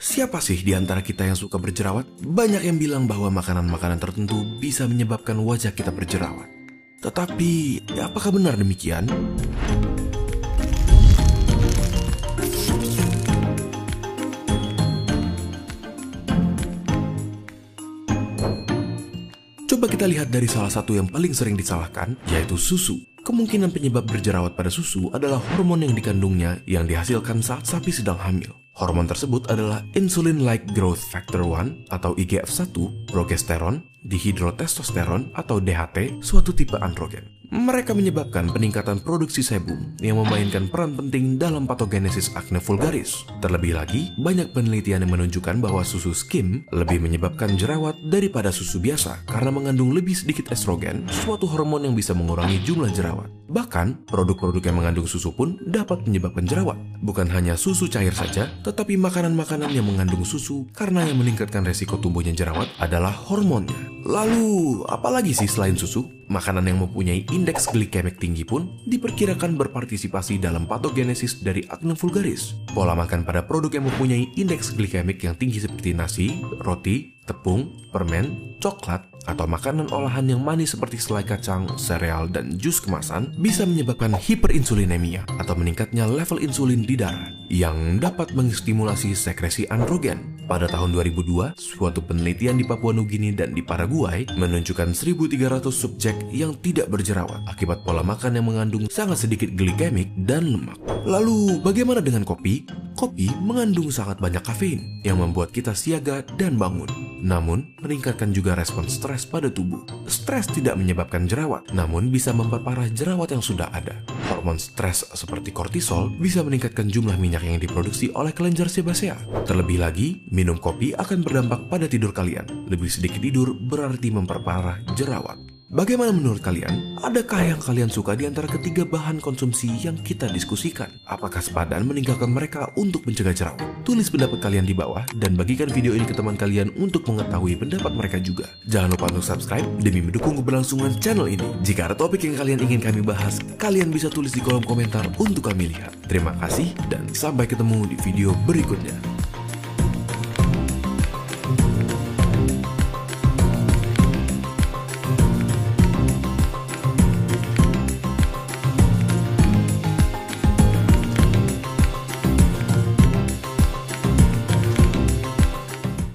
Siapa sih di antara kita yang suka berjerawat? Banyak yang bilang bahwa makanan-makanan tertentu bisa menyebabkan wajah kita berjerawat. Tetapi, apakah benar demikian? Coba kita lihat dari salah satu yang paling sering disalahkan, yaitu susu. Kemungkinan penyebab berjerawat pada susu adalah hormon yang dikandungnya yang dihasilkan saat sapi sedang hamil. Hormon tersebut adalah insulin-like growth factor 1 atau IGF-1, progesteron, dihidrotestosteron atau DHT, suatu tipe androgen. Mereka menyebabkan peningkatan produksi sebum yang memainkan peran penting dalam patogenesis akne vulgaris. Terlebih lagi, banyak penelitian yang menunjukkan bahwa susu skim lebih menyebabkan jerawat daripada susu biasa karena mengandung lebih sedikit estrogen, suatu hormon yang bisa mengurangi jumlah jerawat. Bahkan, produk-produk yang mengandung susu pun dapat menyebabkan jerawat. Bukan hanya susu cair saja, tetapi makanan-makanan yang mengandung susu karena yang meningkatkan resiko tumbuhnya jerawat adalah hormonnya. Lalu, apalagi sih selain susu? Makanan yang mempunyai indeks glikemik tinggi pun diperkirakan berpartisipasi dalam patogenesis dari akne vulgaris. Pola makan pada produk yang mempunyai indeks glikemik yang tinggi seperti nasi, roti, tepung, permen, coklat, atau makanan olahan yang manis seperti selai kacang, sereal, dan jus kemasan bisa menyebabkan hiperinsulinemia atau meningkatnya level insulin di darah yang dapat mengestimulasi sekresi androgen. Pada tahun 2002, suatu penelitian di Papua Nugini dan di Paraguay menunjukkan 1.300 subjek yang tidak berjerawat akibat pola makan yang mengandung sangat sedikit glikemik dan lemak. Lalu, bagaimana dengan kopi? Kopi mengandung sangat banyak kafein yang membuat kita siaga dan bangun. Namun, meningkatkan juga respon stres pada tubuh. Stres tidak menyebabkan jerawat, namun bisa memperparah jerawat yang sudah ada. Hormon stres seperti kortisol bisa meningkatkan jumlah minyak yang diproduksi oleh kelenjar sebasea. Terlebih lagi, minum kopi akan berdampak pada tidur kalian. Lebih sedikit tidur berarti memperparah jerawat. Bagaimana menurut kalian? Adakah yang kalian suka di antara ketiga bahan konsumsi yang kita diskusikan? Apakah sepadan meninggalkan mereka untuk mencegah jerawat? Tulis pendapat kalian di bawah dan bagikan video ini ke teman kalian untuk mengetahui pendapat mereka juga. Jangan lupa untuk subscribe demi mendukung keberlangsungan channel ini. Jika ada topik yang kalian ingin kami bahas, kalian bisa tulis di kolom komentar untuk kami lihat. Terima kasih dan sampai ketemu di video berikutnya.